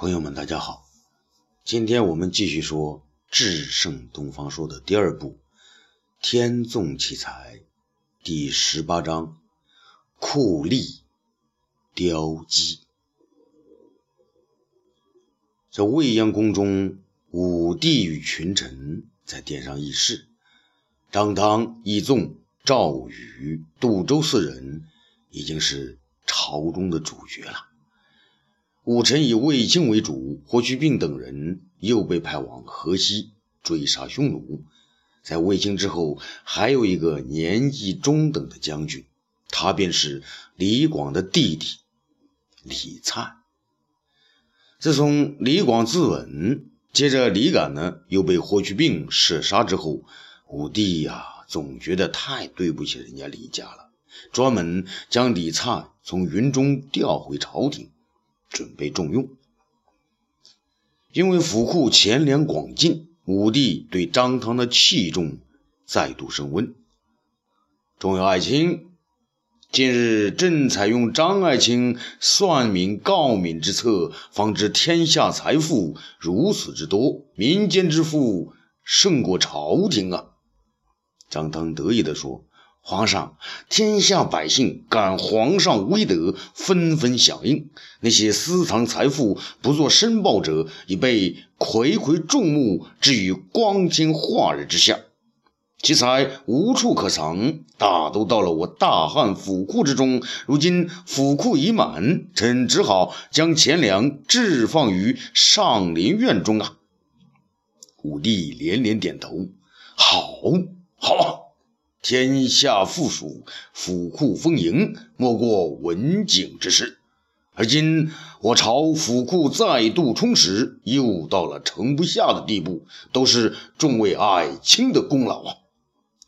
朋友们，大家好，今天我们继续说《至圣东方说》的第二部《天纵奇才》第十八章“酷吏雕鸡”。这未央宫中，武帝与群臣在殿上议事，张汤、易纵、赵宇、杜周四人已经是朝中的主角了。武臣以卫青为主，霍去病等人又被派往河西追杀匈奴。在卫青之后，还有一个年纪中等的将军，他便是李广的弟弟李灿。自从李广自刎，接着李敢呢又被霍去病射杀之后，武帝呀总觉得太对不起人家李家了，专门将李灿从云中调回朝廷。准备重用，因为府库钱粮广进，武帝对张汤的器重再度升温。重要爱卿，近日朕采用张爱卿算命告敏之策，方知天下财富如此之多，民间之富胜过朝廷啊！张汤得意地说。皇上，天下百姓感皇上威德，纷纷响应。那些私藏财富不做申报者，已被睽睽众目置于光天化日之下。其财无处可藏，大都到了我大汉府库之中。如今府库已满，臣只好将钱粮置放于上林苑中啊。武帝连连点头：“好，好。”天下富庶，府库丰盈，莫过文景之事。而今我朝府库再度充实，又到了盛不下的地步，都是众位爱卿的功劳啊！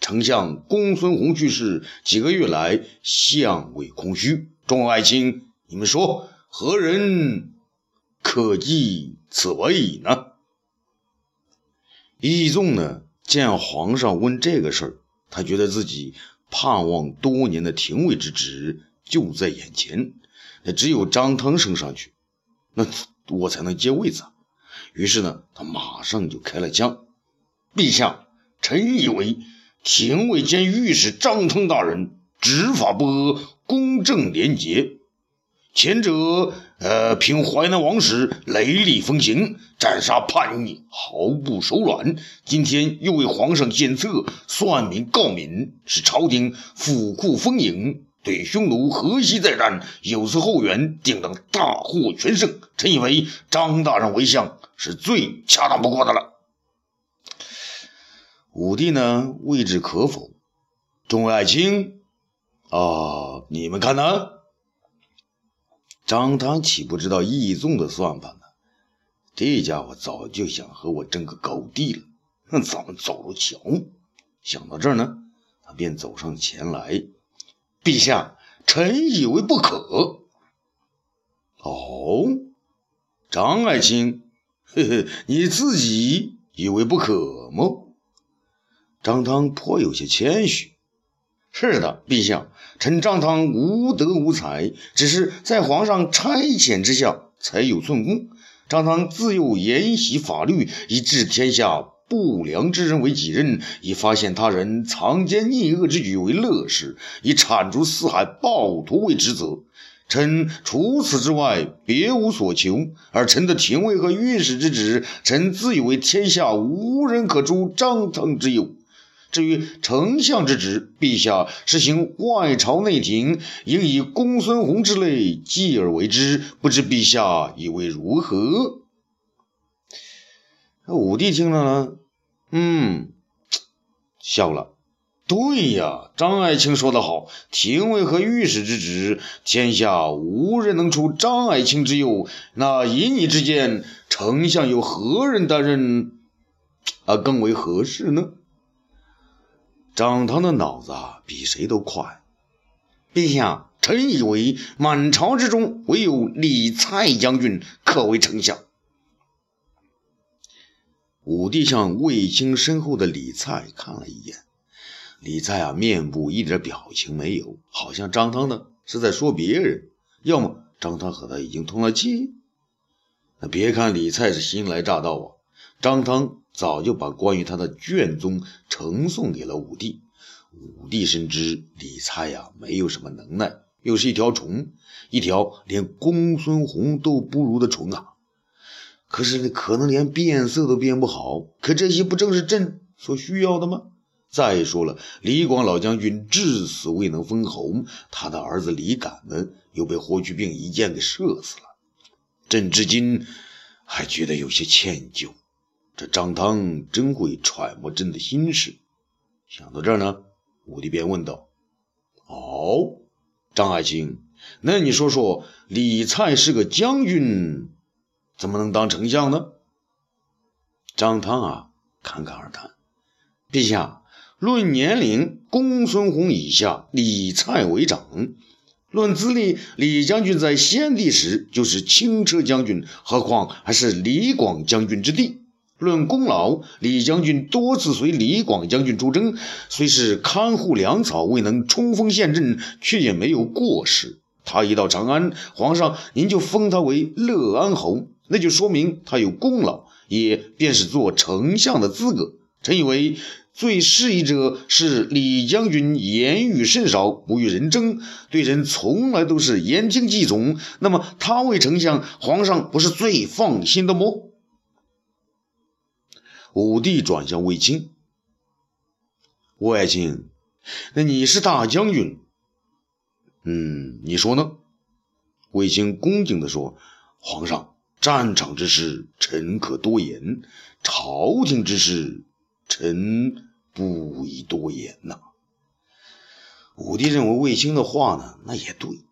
丞相公孙弘去世，几个月来相位空虚，众爱卿，你们说何人可继此位呢？义纵呢，见皇上问这个事儿。他觉得自己盼望多年的廷尉之职就在眼前，那只有张汤升上去，那我才能接位子。于是呢，他马上就开了枪：“陛下，臣以为廷尉兼御史张汤大人执法不阿，公正廉洁。”前者，呃，凭淮南王室雷厉风行，斩杀叛逆，毫不手软。今天又为皇上献策，算命告民，使朝廷府库丰盈，对匈奴河西再战有司后援，定能大获全胜。臣以为张大人为相是最恰当不过的了。武帝呢，未置可否。众位爱卿，啊，你们看呢？张汤岂不知道义纵的算盘呢？这家伙早就想和我争个高低了。哼，咱们走着瞧。想到这儿呢，他便走上前来。陛下，臣以为不可。哦，张爱卿，嘿嘿，你自己以为不可吗？张汤颇有些谦虚。是的，陛下，臣张汤无德无才，只是在皇上差遣之下才有寸功。张汤自幼研习法律，以治天下不良之人为己任，以发现他人藏奸逆恶之举为乐事，以铲除四海暴徒为职责。臣除此之外别无所求。而臣的廷尉和御史之职，臣自以为天下无人可诛张汤之右。至于丞相之职，陛下实行外朝内廷，应以公孙弘之类继而为之。不知陛下以为如何？武帝听了呢，嗯，笑了。对呀，张爱卿说得好，廷尉和御史之职，天下无人能出张爱卿之右。那以你之见，丞相有何人担任啊更为合适呢？张汤的脑子比谁都快。陛下，臣以为满朝之中，唯有李蔡将军可为丞相。武帝向卫青身后的李蔡看了一眼，李蔡啊，面部一点表情没有，好像张汤呢是在说别人，要么张汤和他已经通了气。那别看李蔡是新来乍到啊，张汤早就把关于他的卷宗呈送给了武帝。武帝深知李蔡呀没有什么能耐，又是一条虫，一条连公孙弘都不如的虫啊。可是你可能连变色都变不好，可这些不正是朕所需要的吗？再说了，李广老将军至死未能封侯，他的儿子李敢呢，又被霍去病一箭给射死了。朕至今还觉得有些歉疚。这张汤真会揣摩朕的心事。想到这儿呢，武帝便问道：“哦，张爱卿，那你说说，李蔡是个将军，怎么能当丞相呢？”张汤啊，侃侃而谈：“陛下。”论年龄，公孙弘以下，李蔡为长；论资历，李将军在先帝时就是轻车将军，何况还是李广将军之弟。论功劳，李将军多次随李广将军出征，虽是看护粮草，未能冲锋陷阵，却也没有过失。他一到长安，皇上您就封他为乐安侯，那就说明他有功劳，也便是做丞相的资格。臣以为。最适宜者是李将军言语甚少，不与人争，对人从来都是言听计从。那么他为丞相，皇上不是最放心的么？武帝转向卫青，卫爱卿，那你是大将军，嗯，你说呢？卫青恭敬地说：“皇上，战场之事，臣可多言；朝廷之事，臣。”不宜多言呐。武帝认为卫青的话呢，那也对，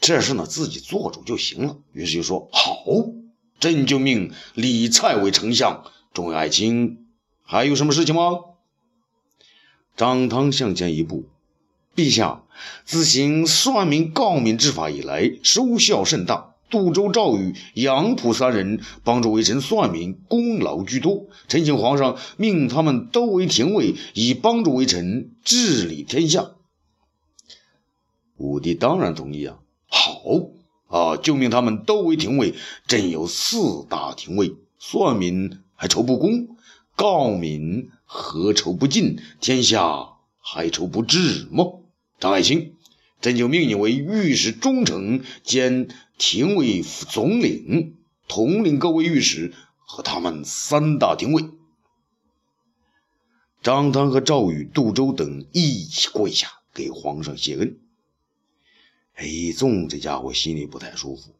这事呢自己做主就行了。于是就说：“好，朕就命李蔡为丞相。众位爱卿，还有什么事情吗？”张汤向前一步：“陛下，自行算命告民之法以来，收效甚大。”杜周、赵宇、杨浦三人帮助微臣算命，功劳居多。臣请皇上命他们都为廷尉，以帮助微臣治理天下。武帝当然同意啊！好啊，就命他们都为廷尉。朕有四大廷尉，算命还愁不公，告民何愁不尽？天下还愁不治吗？张爱卿。朕就命你为御史中丞兼廷尉副总领，统领各位御史和他们三大廷尉。张汤和赵宇、杜周等一起跪下给皇上谢恩。裴纵这家伙心里不太舒服，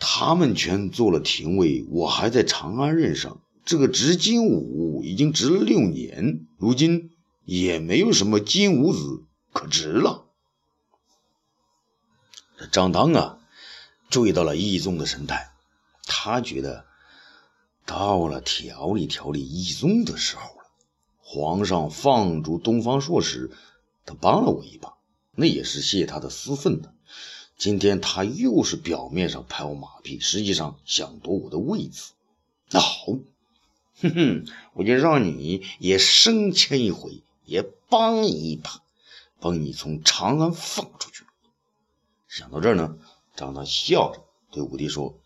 他们全做了廷尉，我还在长安任上，这个执金吾已经执了六年，如今也没有什么金吾子可执了。这张汤啊，注意到了义宗的神态，他觉得到了调理调理义宗的时候了。皇上放逐东方朔时，他帮了我一把，那也是泄他的私愤的。今天他又是表面上拍我马屁，实际上想夺我的位子。那好，哼哼，我就让你也升迁一回，也帮你一把，帮你从长安放出去。想到这儿呢，张汤笑着对武帝说：“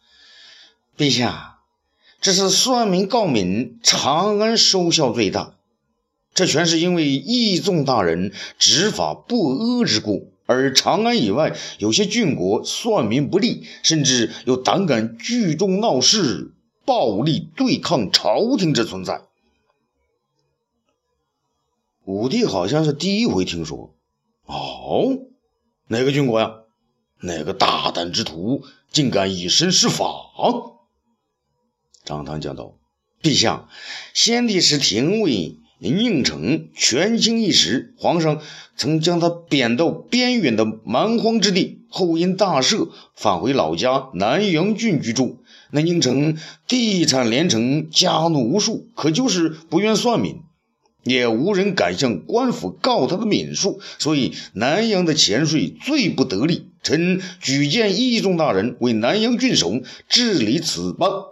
陛下，这是算命告民，长安收效最大，这全是因为义纵大人执法不阿之故。而长安以外有些郡国算民不利，甚至有胆敢聚众闹事、暴力对抗朝廷之存在。”武帝好像是第一回听说，哦，哪个郡国呀？哪个大胆之徒竟敢以身试法！张汤讲道：“陛下，先帝是廷尉宁城权倾一时，皇上曾将他贬到边远的蛮荒之地，后因大赦，返回老家南阳郡居住。那宁城地产连城，家奴无数，可就是不愿算命。”也无人敢向官府告他的免术，所以南阳的钱税最不得力。臣举荐义仲大人为南阳郡守，治理此邦，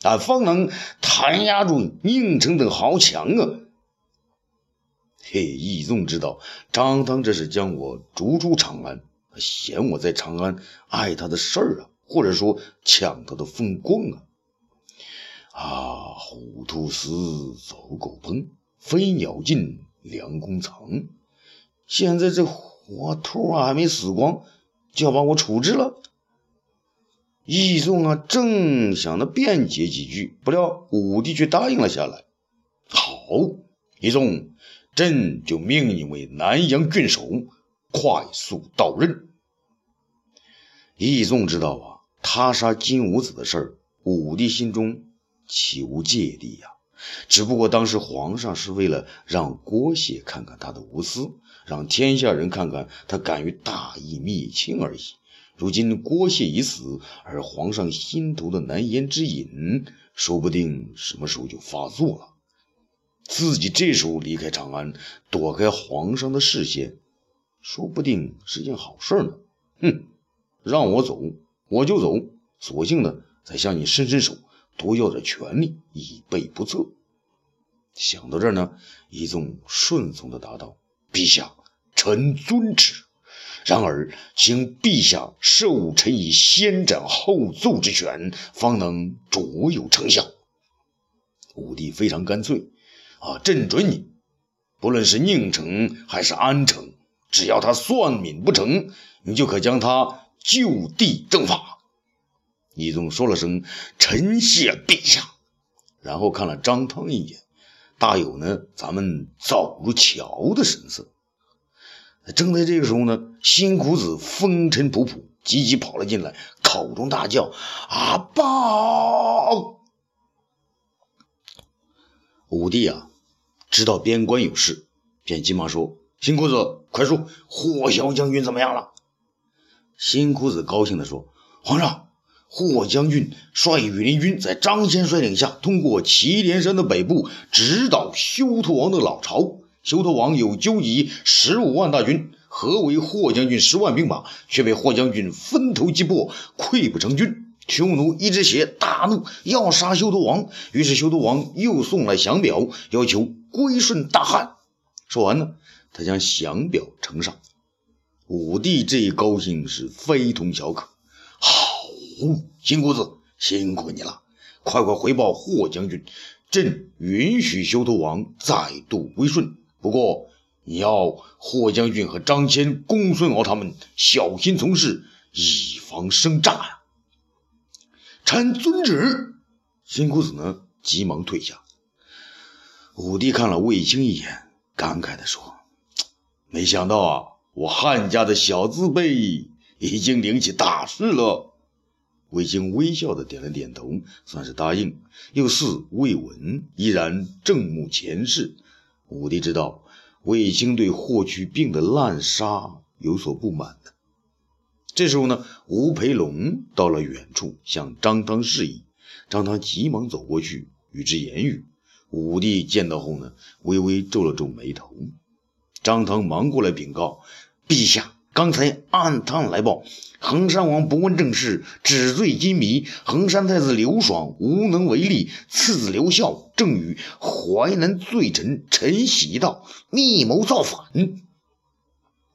啊，方能弹压住宁城等豪强啊！嘿，义纵知道张汤这是将我逐出长安，嫌我在长安碍他的事儿啊，或者说抢他的风光啊！啊，虎兔死，走狗烹，飞鸟尽，良弓藏。现在这活兔啊还没死光，就要把我处置了。义纵啊，正想着辩解几句，不料武帝却答应了下来。好，义纵，朕就命你为南阳郡守，快速到任。义纵知道啊，他杀金吾子的事儿，武帝心中岂无芥蒂呀？只不过当时皇上是为了让郭谢看看他的无私，让天下人看看他敢于大义灭亲而已。如今郭谢已死，而皇上心头的难言之隐，说不定什么时候就发作了。自己这时候离开长安，躲开皇上的视线，说不定是件好事呢。哼，让我走，我就走。索性呢，再向你伸伸手，多要点权力，以备不测。想到这儿呢，一纵顺从的答道：“陛下，臣遵旨。”然而，请陛下授臣以先斩后奏之权，方能卓有成效。武帝非常干脆，啊，朕准你，不论是宁城还是安城，只要他算命不成，你就可将他就地正法。李宗说了声“臣谢陛下”，然后看了张汤一眼，大有呢咱们走入桥的神色。正在这个时候呢，辛苦子风尘仆仆，急急跑了进来，口中大叫：“啊，报！”武帝啊，知道边关有事，便急忙说：“辛苦子，快说，霍小将军怎么样了？”辛苦子高兴地说：“皇上，霍将军率羽林军在张骞率领下，通过祁连山的北部，直捣休屠王的老巢。”修陀王有纠集十五万大军，合围霍将军十万兵马，却被霍将军分头击破，溃不成军。匈奴一只血大怒，要杀修陀王。于是修陀王又送来降表，要求归顺大汉。说完呢，他将降表呈上。武帝这一高兴是非同小可。好，金公子，辛苦你了，快快回报霍将军，朕允许修陀王再度归顺。不过，你要霍将军和张骞、公孙敖他们小心从事，以防生诈呀！臣遵旨。辛苦子呢，急忙退下。武帝看了卫青一眼，感慨地说：“没想到啊，我汉家的小字辈已经领起大事了。”卫青微笑的点了点头，算是答应，又似未闻，依然正目前世。武帝知道卫青对霍去病的滥杀有所不满的。这时候呢，吴培龙到了远处，向张汤示意。张汤急忙走过去与之言语。武帝见到后呢，微微皱了皱眉头。张汤忙过来禀告：“陛下。”刚才暗探来报，衡山王不问政事，纸醉金迷。衡山太子刘爽无能为力，次子刘孝正与淮南罪臣陈喜道密谋造反。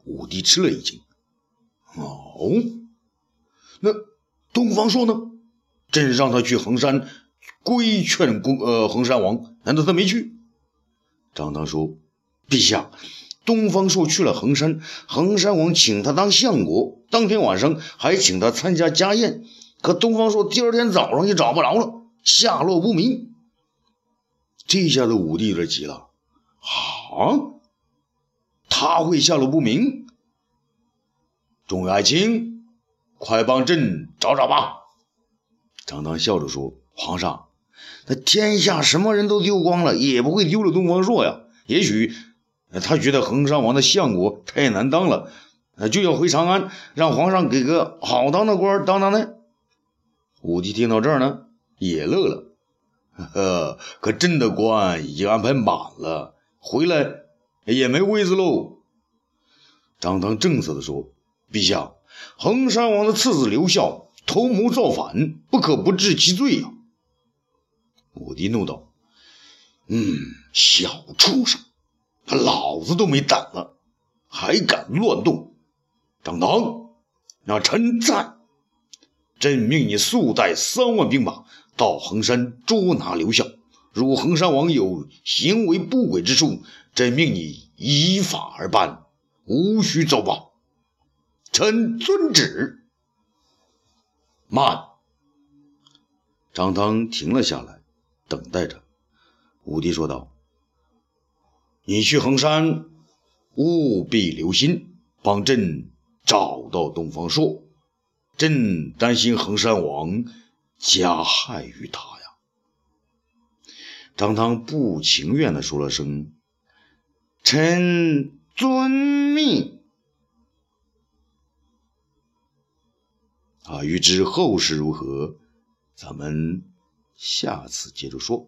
武帝吃了一惊：“哦，那东方朔呢？朕让他去衡山规劝公呃衡山王，难道他没去？”张汤说：“陛下。”东方朔去了衡山，衡山王请他当相国，当天晚上还请他参加家宴。可东方朔第二天早上就找不着了，下落不明。这下子武帝有点急了，啊，他会下落不明？众位爱卿，快帮朕找找吧。张当笑着说：“皇上，那天下什么人都丢光了，也不会丢了东方朔呀。也许……”他觉得衡山王的相国太难当了，就要回长安，让皇上给个好当的官当当呢。武帝听到这儿呢，也乐了，呵呵，可朕的官已经安排满了，回来也没位子喽。张汤正色地说：“陛下，衡山王的次子刘孝图谋造反，不可不治其罪呀。”武帝怒道：“嗯，小畜生！”他老子都没胆了，还敢乱动！张当，让臣在。朕命你速带三万兵马到衡山捉拿刘孝。如衡山王有行为不轨之处，朕命你依法而办，无需奏报。臣遵旨。慢。张汤停了下来，等待着。武帝说道：“你去衡山，务必留心，帮朕找到东方朔。朕担心衡山王加害于他呀。”张汤不情愿地说了声：“臣遵命。”啊，欲知后事如何，咱们下次接着说。